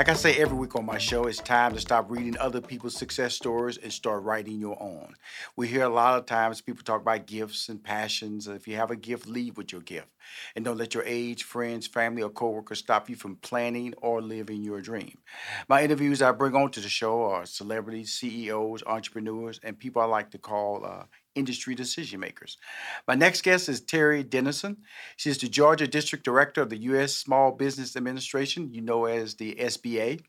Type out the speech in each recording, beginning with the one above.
Like I say every week on my show, it's time to stop reading other people's success stories and start writing your own. We hear a lot of times people talk about gifts and passions. If you have a gift, lead with your gift. And don't let your age, friends, family, or coworkers stop you from planning or living your dream. My interviews I bring on to the show are celebrities, CEOs, entrepreneurs, and people I like to call uh, industry decision makers. My next guest is Terri Denison. She is the Georgia District Director of the U.S. Small Business Administration, you know as the SBA.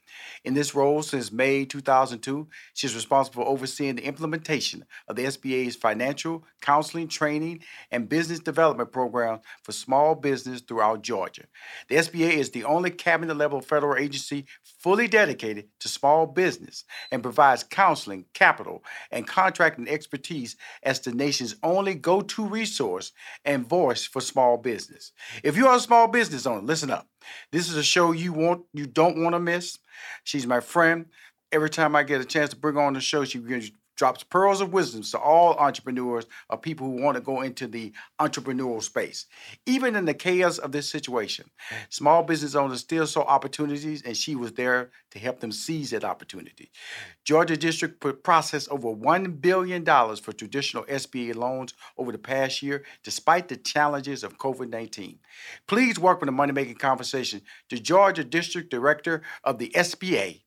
In this role since May 2002, she is responsible for overseeing the implementation of the SBA's financial, counseling, training, and business development program for small business throughout Georgia. The SBA is the only cabinet level federal agency fully dedicated to small business and provides counseling, capital, and contracting expertise as the nation's only go to resource and voice for small business. If you are a small business owner, listen up. This is a show you want you don't want to miss. She's my friend. Every time I get a chance to bring on the show, she drops pearls of wisdom to all entrepreneurs or people who want to go into the entrepreneurial space. Even in the chaos of this situation, small business owners still saw opportunities, and she was there to help them seize that opportunity. Georgia District processed over $1 billion for traditional SBA loans over the past year, despite the challenges of COVID 19. Please welcome to Money Making Conversation the Georgia District Director of the SBA,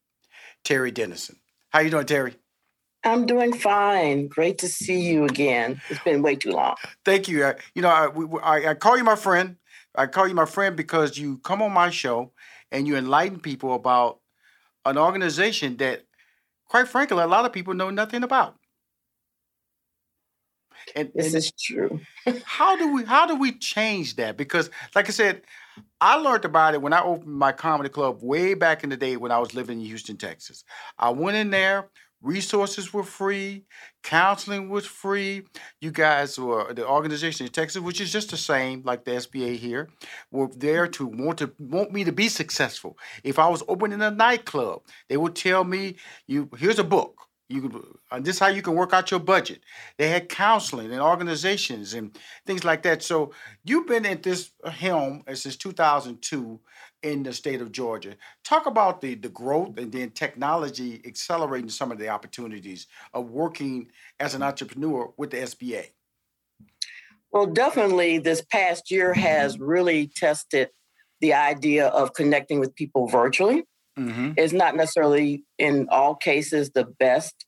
Terri Denison. How you doing, Terri? I'm doing fine. Great to see you again. It's been way too long. Thank you. I, you know, I, I, I call you my friend. I call you my friend because you come on my show and you enlighten people about an organization that, quite frankly, a lot of people know nothing about. And, this and is true. how do we how do we change that? Because, like I said, I learned about it when I opened my comedy club way back in the day when I was living in Houston, Texas. I went in there. Resources were free, counseling was free. You guys were the organization in Texas, which is just the same like the SBA here, were there to want to want me to be successful. If I was opening a nightclub, they would tell me, "You here's a book. You uh, this is how you can work out your budget." They had counseling and organizations and things like that. So you've been at this helm since 2002 in the state of Georgia. Talk about the, the growth and then technology accelerating some of the opportunities of working as an entrepreneur with the SBA. Well, definitely, this past year has really tested the idea of connecting with people virtually. Mm-hmm. It's not necessarily in all cases the best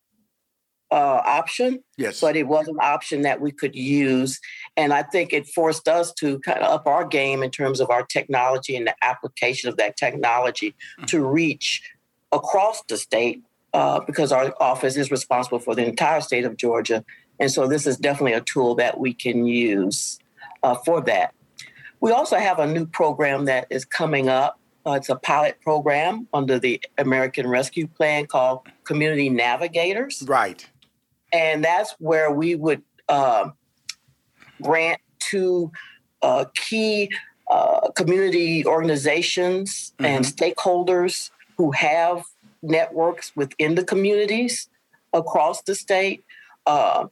uh, option. Yes. But it was an option that we could use. And I think it forced us to kind of up our game in terms of our technology and the application of that technology mm-hmm. to reach across the state uh, because our office is responsible for the entire state of Georgia. And so this is definitely a tool that we can use uh, for that. We also have a new program that is coming up. Uh, it's a pilot program under the American Rescue Plan called Community Navigators. Right and that's where we would uh, grant to uh, key uh, community organizations mm-hmm. and stakeholders who have networks within the communities across the state uh,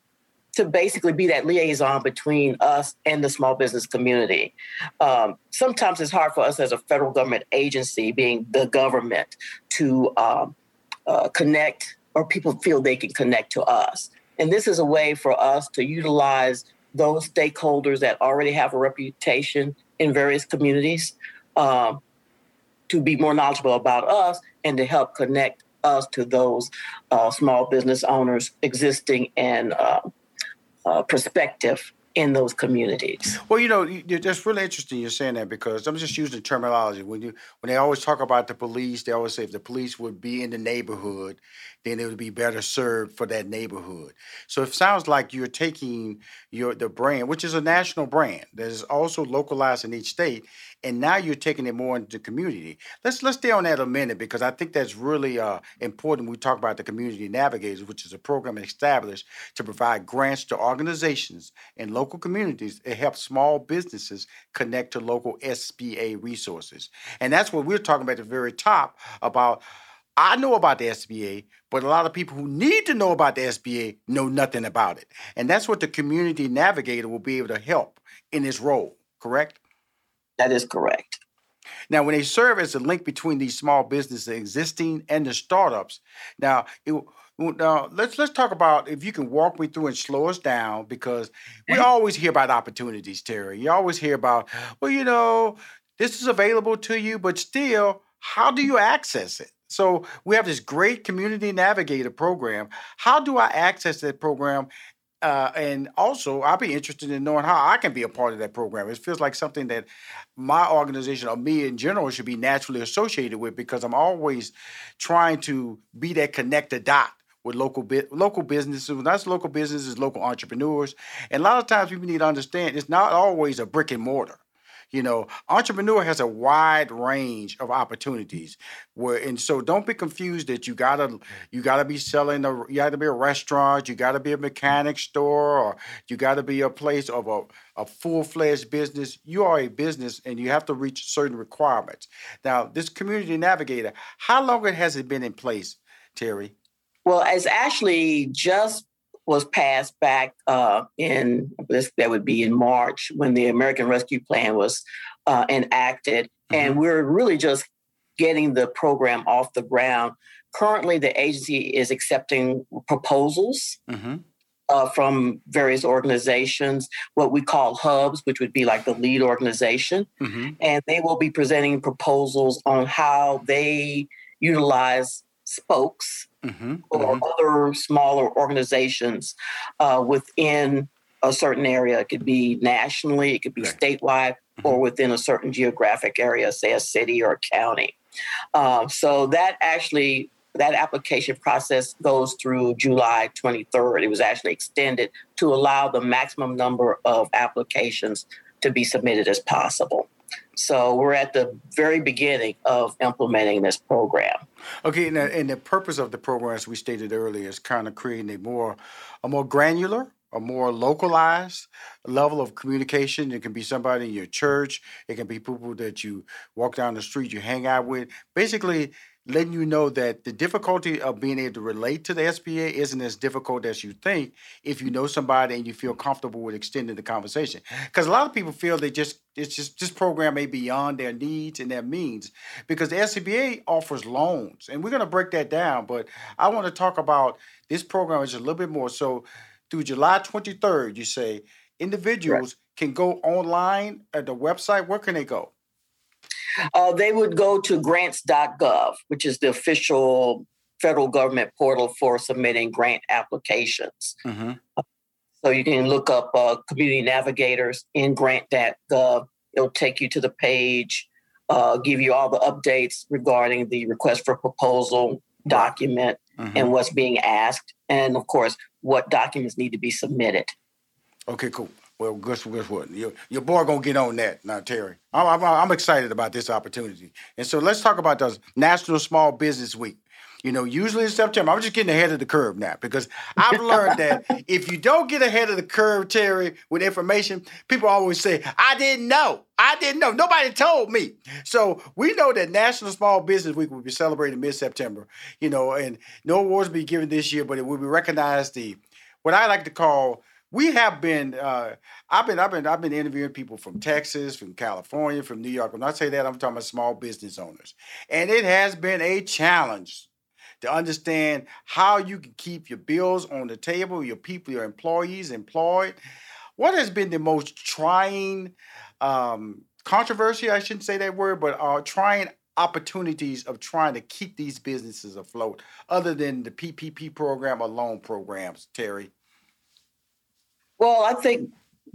to basically be that liaison between us and the small business community. Um, sometimes it's hard for us as a federal government agency, being the government, to um, uh, connect or people feel they can connect to us. And this is a way for us to utilize those stakeholders that already have a reputation in various communities um, to be more knowledgeable about us and to help connect us to those uh, small business owners existing and uh, uh, prospective in those communities. Well, you know, that's really interesting. You're saying that because I'm just using terminology. When you when they always talk about the police, they always say if the police would be in the neighborhood, then it would be better served for that neighborhood. So it sounds like you're taking your the brand, which is a national brand that is also localized in each state, and now you're taking it more into the community. Let's let's stay on that a minute because I think that's really uh, important. We talk about the community navigators, which is a program established to provide grants to organizations and local communities. It helps small businesses connect to local SBA resources, and that's what we're talking about at the very top about. I know about the SBA, but a lot of people who need to know about the SBA know nothing about it. And that's what the community navigator will be able to help in this role, correct? That is correct. Now, when they serve as a link between these small businesses existing and the startups, now it, now let's let's talk about if you can walk me through and slow us down because we mm-hmm. always hear about opportunities, Terri. You always hear about, well, you know, this is available to you, but still, how do you access it? So we have this great community navigator program. How do I access that program uh, and also, I'll be interested in knowing how I can be a part of that program. It feels like something that my organization or me in general should be naturally associated with because I'm always trying to be that connected dot with local bi- local businesses. When that's local businesses, local entrepreneurs, and a lot of times people need to understand it's not always a brick and mortar. You know, entrepreneur has a wide range of opportunities. Where and so don't be confused that you gotta you gotta be selling a you gotta be a restaurant, you gotta be a mechanic store, or you gotta be a place of a, a full-fledged business. You are a business and you have to reach certain requirements. Now, this community navigator, how long has it been in place, Terri? Well, as Ashley just was passed back uh, in this that would be in March when the American Rescue Plan was uh, enacted, mm-hmm. and we're really just getting the program off the ground. Currently, the agency is accepting proposals. Mm-hmm. Uh, from various organizations, what we call hubs, which would be like the lead organization. Mm-hmm. And they will be presenting proposals on how they utilize spokes mm-hmm, or mm-hmm. other smaller organizations uh, within a certain area. It could be nationally, it could be right. statewide, mm-hmm. or within a certain geographic area, say a city or a county. Uh, so that actually that application process goes through July 23rd. It was actually extended to allow the maximum number of applications to be submitted as possible. So we're at the very beginning of implementing this program. Okay, and the, and the purpose of the program, as we stated earlier, is kind of creating a more a more granular, a more localized level of communication. It can be somebody in your church. It can be people that you walk down the street, you hang out with. Basically, letting you know that the difficulty of being able to relate to the SBA isn't as difficult as you think if you know somebody and you feel comfortable with extending the conversation. Because a lot of people feel they just it's just this program may be beyond their needs and their means because the SBA offers loans and we're going to break that down. But I want to talk about this program is a little bit more. So through July 23rd, you say individuals right. can go online at the website. Where can they go? Uh, they would go to grants.gov, which is the official federal government portal for submitting grant applications. Mm-hmm. So you can look up uh, community navigators in grant.gov. It'll take you to the page, uh, give you all the updates regarding the request for proposal document mm-hmm. and what's being asked, and of course, what documents need to be submitted. Okay, cool. Well, guess, guess what? Your, your boy gonna get on that now, Terri. I'm, I'm, I'm excited about this opportunity. And so let's talk about the National Small Business Week. You know, usually in September, I'm just getting ahead of the curve now because I've learned that if you don't get ahead of the curve, Terri, with information, people always say, I didn't know. I didn't know. Nobody told me. So we know that National Small Business Week will be celebrated mid September, you know, and no awards will be given this year, but it will be recognized the what I like to call we have been uh, I've been I've been I've been interviewing people from Texas, from California, from New York. When I say that, I'm talking about small business owners. And it has been a challenge to understand how you can keep your bills on the table, your people, your employees employed. What has been the most trying um, controversy? I shouldn't say that word, but uh, trying opportunities of trying to keep these businesses afloat, other than the PPP program or loan programs, Terri. Well, I think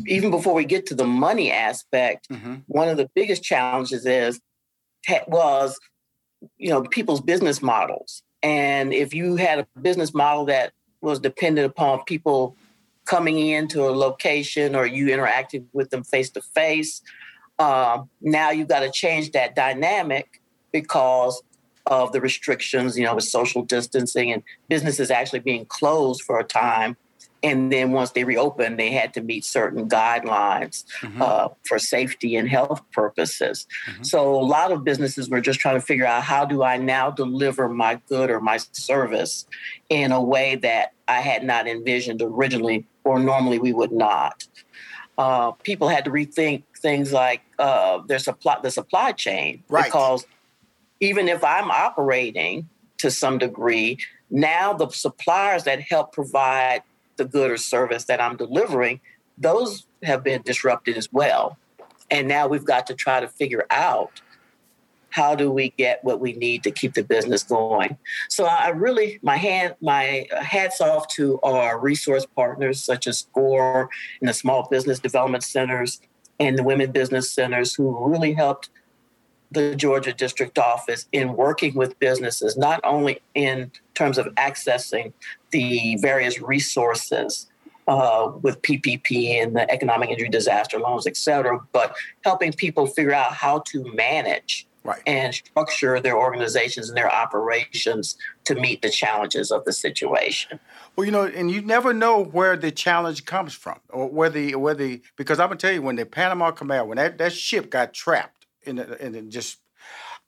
even before we get to the money aspect, mm-hmm. one of the biggest challenges is was you know people's business models. And if you had a business model that was dependent upon people coming into a location or you interacting with them face to face, now you've got to change that dynamic because of the restrictions, you know, with social distancing and businesses actually being closed for a time. And then once they reopened, they had to meet certain guidelines mm-hmm. uh, for safety and health purposes. Mm-hmm. So a lot of businesses were just trying to figure out how do I now deliver my good or my service in a way that I had not envisioned originally, or normally we would not. Uh, people had to rethink things like uh, their supply, the supply chain, right. because even if I'm operating to some degree, now the suppliers that help provide the good or service that I'm delivering, those have been disrupted as well. And now we've got to try to figure out how do we get what we need to keep the business going. So I really my hand my hats off to our resource partners such as SCORE and the small business development centers and the women business centers who really helped the Georgia district office in working with businesses, not only in terms of accessing the various resources uh, with PPP and the economic injury disaster loans, et cetera, but helping people figure out how to manage right. and structure their organizations and their operations to meet the challenges of the situation. Well, you know, and you never know where the challenge comes from, or where the where the because I'm gonna tell you when the Panama Canal when that, that ship got trapped in the, in the just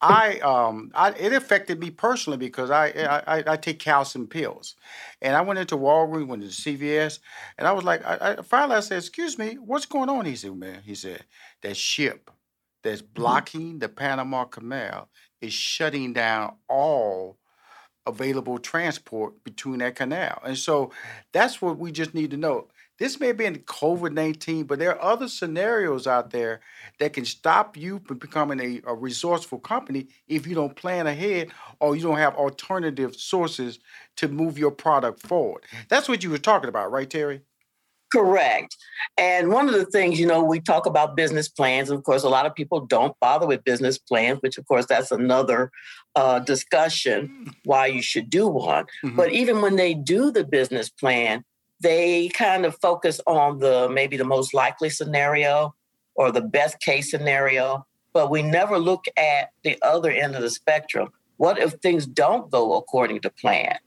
I um I it affected me personally because I, I I take calcium pills, and I went into Walgreens, went into CVS, and I was like, I, I finally I said, "Excuse me, what's going on?" He said, "Man," he said, "that ship that's mm-hmm. blocking the Panama Canal is shutting down all available transport between that canal," and so that's what we just need to know. This may be in COVID 19, but there are other scenarios out there that can stop you from becoming a, a, resourceful company if you don't plan ahead or you don't have alternative sources to move your product forward. That's what you were talking about, right, Terri? Correct. And one of the things, you know, we talk about business plans. Of course, a lot of people don't bother with business plans, which, of course, that's another uh, discussion why you should do one. Mm-hmm. But even when they do the business plan, they kind of focus on the maybe the most likely scenario or the best case scenario, but we never look at the other end of the spectrum. What if things don't go according to plan?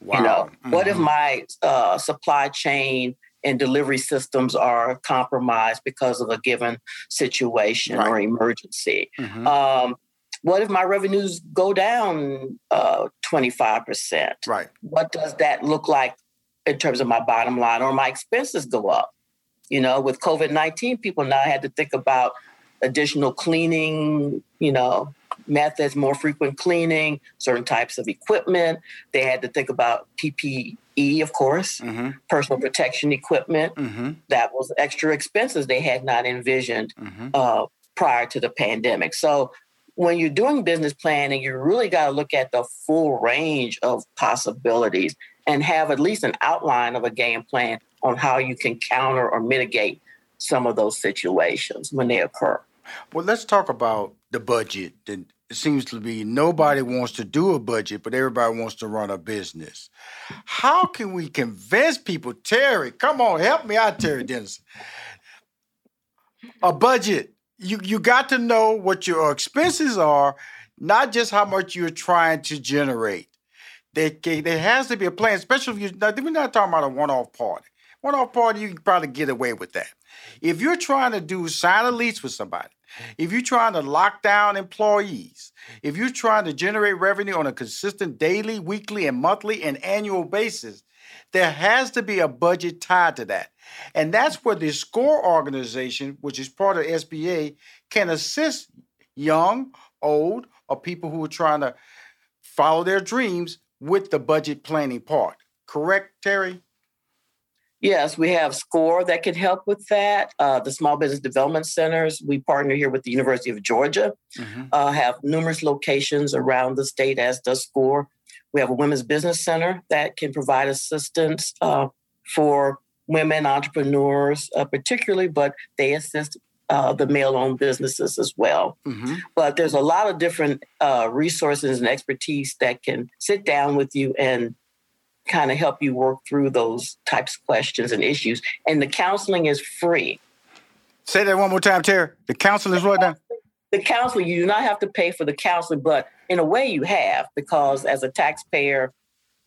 Wow. You know, mm-hmm. what if mm-hmm. my uh, supply chain and delivery systems are compromised because of a given situation right. or emergency? Mm-hmm. Um, what if my revenues go down uh, 25%? Right. What does that look like in terms of my bottom line or my expenses go up. You know, with COVID 19, people now had to think about additional cleaning, you know, methods, more frequent cleaning, certain types of equipment. They had to think about PPE, of course, mm-hmm. personal protection equipment. Mm-hmm. That was extra expenses they had not envisioned mm-hmm. uh, prior to the pandemic. So when you're doing business planning, you really got to look at the full range of possibilities and have at least an outline of a game plan on how you can counter or mitigate some of those situations when they occur. Well, let's talk about the budget. It seems to be nobody wants to do a budget, but everybody wants to run a business. How can we convince people, Terri? Come on, help me out, Terri Dennis. A budget. You you got to know what your expenses are, not just how much you're trying to generate. There, there has to be a plan, especially if you. We're not talking about a one-off party. One-off party, you can probably get away with that. If you're trying to do sign a lease with somebody, if you're trying to lock down employees, if you're trying to generate revenue on a consistent daily, weekly, and monthly and annual basis, there has to be a budget tied to that. And that's where the SCORE organization, which is part of SBA, can assist young, old, or people who are trying to follow their dreams with the budget planning part. Correct, Terri? Yes, we have SCORE that can help with that. Uh, the Small Business Development Centers, we partner here with the University of Georgia, mm-hmm. uh, have numerous locations around the state, as does SCORE. We have a Women's Business Center that can provide assistance uh, for women entrepreneurs, uh, particularly, but they assist uh, the male-owned businesses as well. Mm-hmm. But there's a lot of different uh, resources and expertise that can sit down with you and kind of help you work through those types of questions and issues. And the counseling is free. Say that one more time, Terri. The counseling is what now? The counseling, you do not have to pay for the counseling, but in a way you have because as a taxpayer,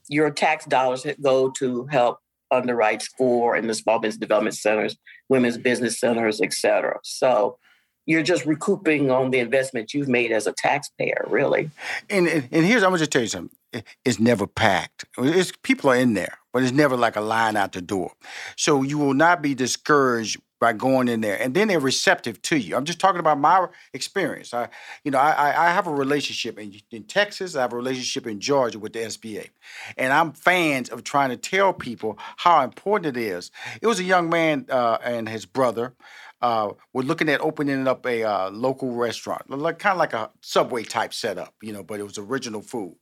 your tax dollars go to help underwrite for and the small business development centers, women's business centers, et cetera. So you're just recouping on the investment you've made as a taxpayer, really. And and, and here's I'm gonna just tell you something. It's never packed. It's people are in there, but it's never like a line out the door. So you will not be discouraged by going in there, and then they're receptive to you. I'm just talking about my experience. I, you know, I, I have a relationship in, in Texas. I have a relationship in Georgia with the SBA, and I'm fans of trying to tell people how important it is. It was a young man uh, and his brother. Uh, were looking at opening up a uh, local restaurant, like kind of like a subway type setup, you know, but it was original food.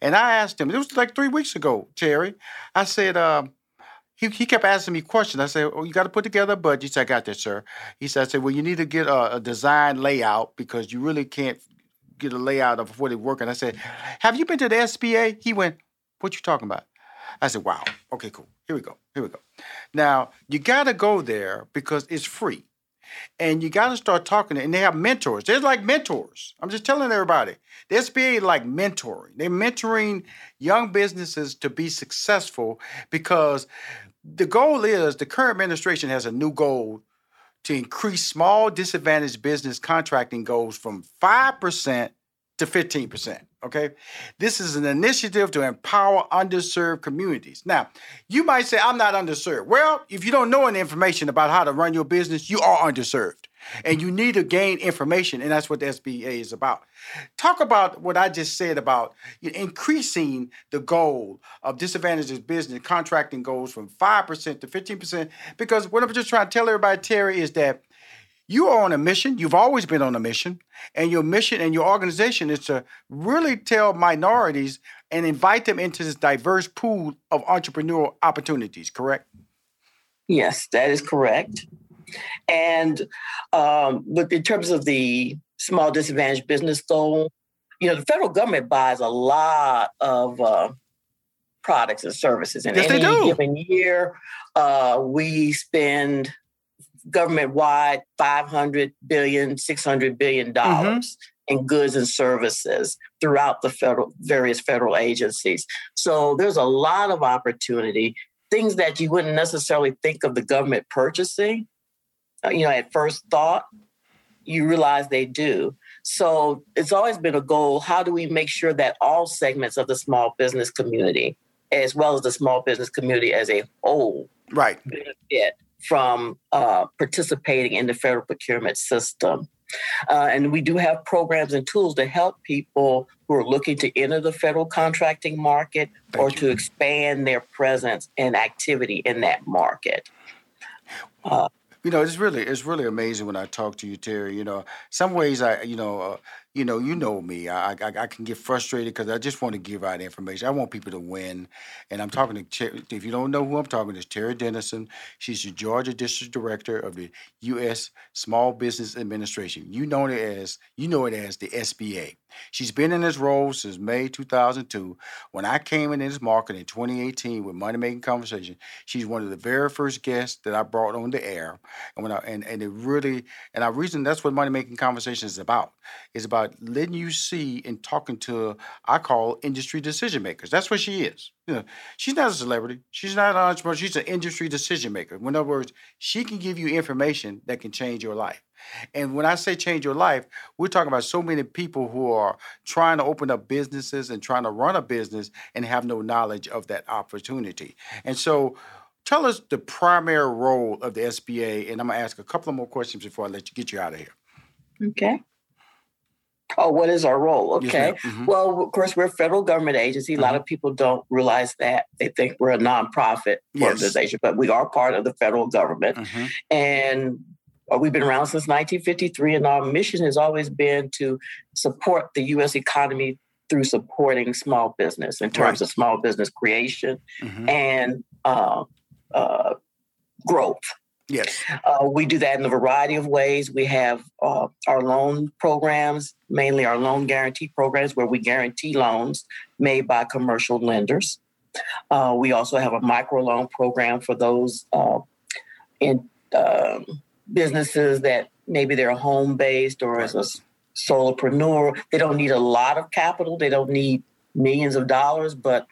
And I asked him, it was like three weeks ago, Terri. I said, um, he, he kept asking me questions. I said, "Oh, you got to put together a budget." He said, "I got that, sir." He said, "I said, well, you need to get a, a design layout because you really can't get a layout of what it working." I said, "Have you been to the SBA?" He went, "What you talking about?" I said, "Wow. Okay, cool. Here we go. Here we go." Now you got to go there because it's free, and you got to start talking. And they have mentors. They're like mentors. I'm just telling everybody. The SBA like mentoring. They're mentoring young businesses to be successful because the goal is the current administration has a new goal to increase small disadvantaged business contracting goals from 5% to 15%. Okay. This is an initiative to empower underserved communities. Now, you might say, I'm not underserved. Well, if you don't know any information about how to run your business, you are underserved and you need to gain information, and that's what the SBA is about. Talk about what I just said about increasing the goal of disadvantaged business contracting goals from 5% to 15%. Because what I'm just trying to tell everybody, Terri, is that you are on a mission. You've always been on a mission. And your mission and your organization is to really tell minorities and invite them into this diverse pool of entrepreneurial opportunities, correct? Yes, that is correct. And um, but in terms of the small disadvantaged business goal, you know, the federal government buys a lot of uh, products and services. In yes, any do. given year, uh, we spend government wide 500 billion, 600 billion dollars mm-hmm. in goods and services throughout the federal various federal agencies. So there's a lot of opportunity, things that you wouldn't necessarily think of the government purchasing you know, at first thought, you realize they do. So it's always been a goal. How do we make sure that all segments of the small business community, as well as the small business community as a whole, right, benefit from uh, participating in the federal procurement system? Uh, and we do have programs and tools to help people who are looking to enter the federal contracting market Thank or you. to expand their presence and activity in that market. Uh, you know, it's really it's really amazing when I talk to you, Terri. You know, some ways I, you know, uh, you know, you know me. I I, I can get frustrated because I just want to give out information. I want people to win, and I'm talking to. If you don't know who I'm talking to, it's Terri Denison. She's the Georgia District Director of the U.S. Small Business Administration. You know it as you know it as the SBA. She's been in this role since May 2002. When I came in this market in 2018 with Money Making Conversation, she's one of the very first guests that I brought on the air. And when I and, and it really and I reason that's what Money Making Conversation is about. It's about letting you see and talking to I call industry decision makers. That's what she is. You know, she's not a celebrity. She's not an entrepreneur. She's an industry decision maker. In other words, she can give you information that can change your life. And when I say change your life, we're talking about so many people who are trying to open up businesses and trying to run a business and have no knowledge of that opportunity. And so, tell us the primary role of the SBA. And I'm going to ask a couple of more questions before I let you get you out of here. Okay. Oh, what is our role? Okay. Yes, mm-hmm. Well, of course, we're a federal government agency. A mm-hmm. lot of people don't realize that. They think we're a nonprofit yes. organization, but we are part of the federal government. Mm-hmm. And we've been around since 1953, and our mission has always been to support the U.S. economy through supporting small business in terms right. of small business creation mm-hmm. and uh, uh, growth. Yes. Uh, we do that in a variety of ways. We have uh, our loan programs, mainly our loan guarantee programs, where we guarantee loans made by commercial lenders. Uh, we also have a microloan program for those uh, in um, businesses that maybe they're home based or as a solopreneur. They don't need a lot of capital. They don't need millions of dollars, but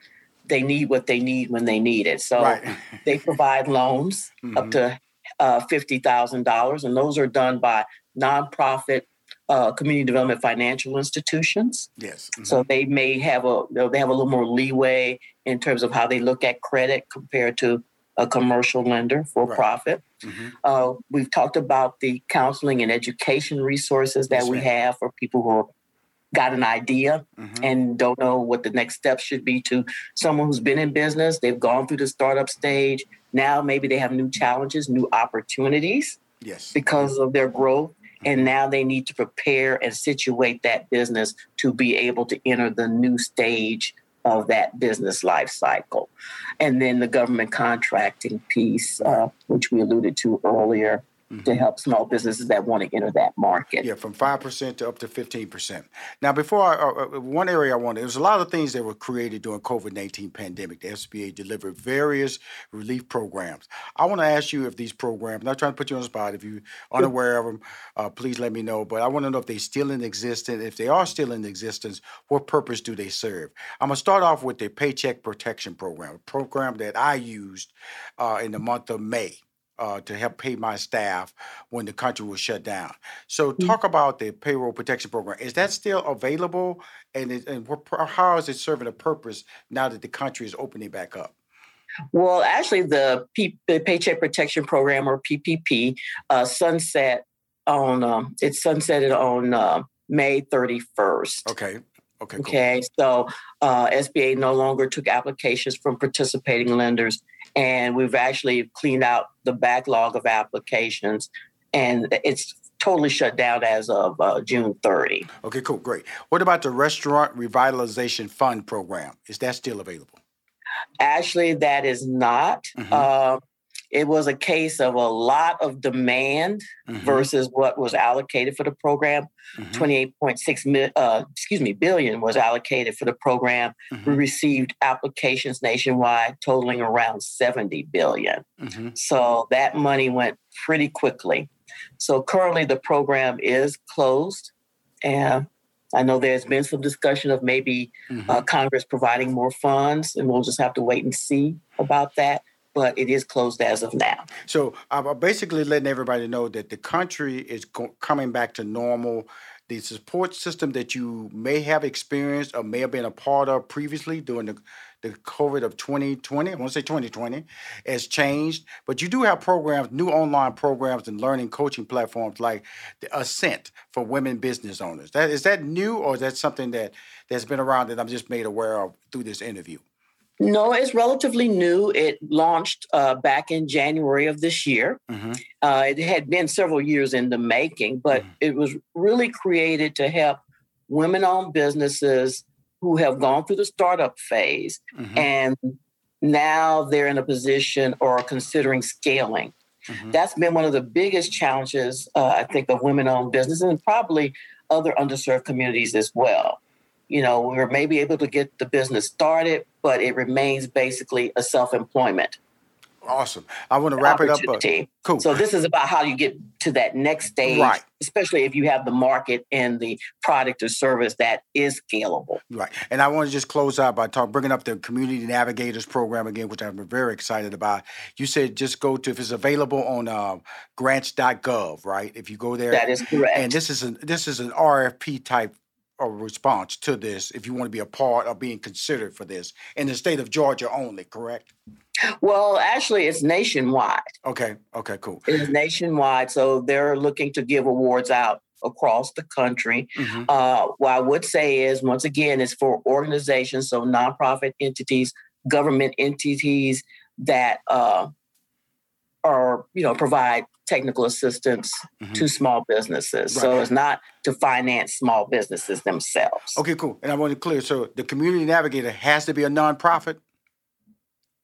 they need what they need when they need it. So right. they provide loans mm-hmm. up to uh, $50,000, and those are done by nonprofit uh, community development financial institutions. Yes. Mm-hmm. So they may have a they have a little more leeway in terms of how they look at credit compared to a commercial lender for right. profit. Mm-hmm. Uh, we've talked about the counseling and education resources that we have for people who are got an idea mm-hmm. and don't know what the next step should be to someone who's been in business. They've gone through the startup stage. Now maybe they have new challenges, new opportunities yes. because of their growth. And now they need to prepare and situate that business to be able to enter the new stage of that business life cycle. And then the government contracting piece, uh, which we alluded to earlier, mm-hmm. to help small businesses that want to enter that market. Yeah, from 5% to up to 15%. Now, before I, uh, uh, one area I wanted, there's a lot of things that were created during COVID-19 pandemic. The SBA delivered various relief programs. I want to ask you if these programs, I'm not trying to put you on the spot, if you're unaware of them, uh, please let me know. But I want to know if they're still in existence. If they are still in existence, what purpose do they serve? I'm going to start off with the Paycheck Protection Program, a program that I used uh, in the month of May uh, to help pay my staff when the country was shut down. So, mm. talk about the payroll protection program. Is that still available, and it, and how is it serving a purpose now that the country is opening back up? Well, actually, the, P- the Paycheck Protection Program or PPP uh, sunset on um, it sunsetted on uh, May thirty first. Okay. Okay. Cool. Okay. So uh, SBA no longer took applications from participating lenders and we've actually cleaned out the backlog of applications and it's totally shut down as of uh, June 30. Okay, cool, great. What about the Restaurant Revitalization Fund program? Is that still available? Actually, that is not. Mm-hmm. Uh, it was a case of a lot of demand mm-hmm. versus what was allocated for the program. Mm-hmm. 28.6 uh, excuse me, billion was allocated for the program. Mm-hmm. We received applications nationwide totaling around 70 billion. Mm-hmm. So that money went pretty quickly. So currently the program is closed. And I know there's been some discussion of maybe mm-hmm. uh, Congress providing more funds, and we'll just have to wait and see about that but it is closed as of now. So I'm basically letting everybody know that the country is co- coming back to normal. The support system that you may have experienced or may have been a part of previously during the, the COVID of 2020, I want to say 2020, has changed. But you do have programs, new online programs and learning coaching platforms like the Ascent for women business owners. That is that new or is that something that that's been around that I'm just made aware of through this interview? No, it's relatively new. It launched uh, back in January of this year. Mm-hmm. Uh, it had been several years in the making, but mm-hmm. it was really created to help women owned businesses who have gone through the startup phase mm-hmm. and now they're in a position or considering scaling. Mm-hmm. That's been one of the biggest challenges, uh, I think, of women owned businesses and probably other underserved communities as well you know, we're maybe able to get the business started, but it remains basically a self employment. Awesome. I want to wrap it up. Uh, cool. So this is about how you get to that next stage, right. especially if you have the market and the product or service that is scalable. Right. And I want to just close out by talking, bringing up the Community Navigators program again, which I'm very excited about. You said just go to if it's available on uh, grants.gov, right? If you go there, that is correct. And this is an this is an RFP type a response to this if you want to be a part of being considered for this in the state of Georgia only, correct? Well, actually, it's nationwide. Okay. Okay. Cool. It's nationwide, so they're looking to give awards out across the country. Mm-hmm. Uh, what I would say is, once again, it's for organizations, so nonprofit entities, government entities that uh, are, you know, provide technical assistance mm-hmm. to small businesses. Right. So it's not to finance small businesses themselves. Okay, cool. And I want to clear. So the community navigator has to be a nonprofit.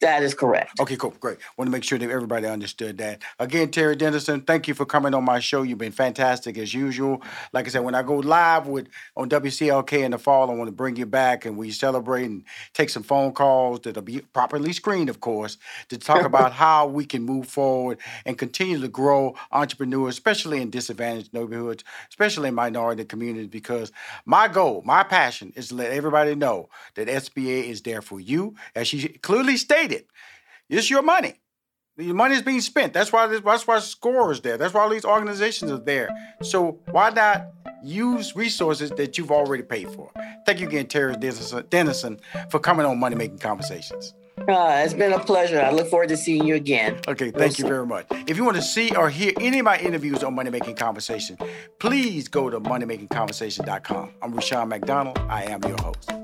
That is correct. Okay, cool, great. Want to make sure that everybody understood that. Again, Terri Denison, thank you for coming on my show. You've been fantastic as usual. Like I said, when I go live with on WCLK in the fall, I want to bring you back and we celebrate and take some phone calls that'll be properly screened, of course, to talk about how we can move forward and continue to grow entrepreneurs, especially in disadvantaged neighborhoods, especially in minority communities. Because my goal, my passion, is to let everybody know that SBA is there for you, as she clearly stated. It's your money. Your money is being spent. That's why that's why SCORE is there. That's why all these organizations are there. So why not use resources that you've already paid for? Thank you again, Terri Denison, for coming on Money Making Conversations. Uh, it's been a pleasure. I look forward to seeing you again. Okay, thank you very much. If you want to see or hear any of my interviews on Money Making Conversation, please go to moneymakingconversation.com. I'm Rushion McDonald. I am your host.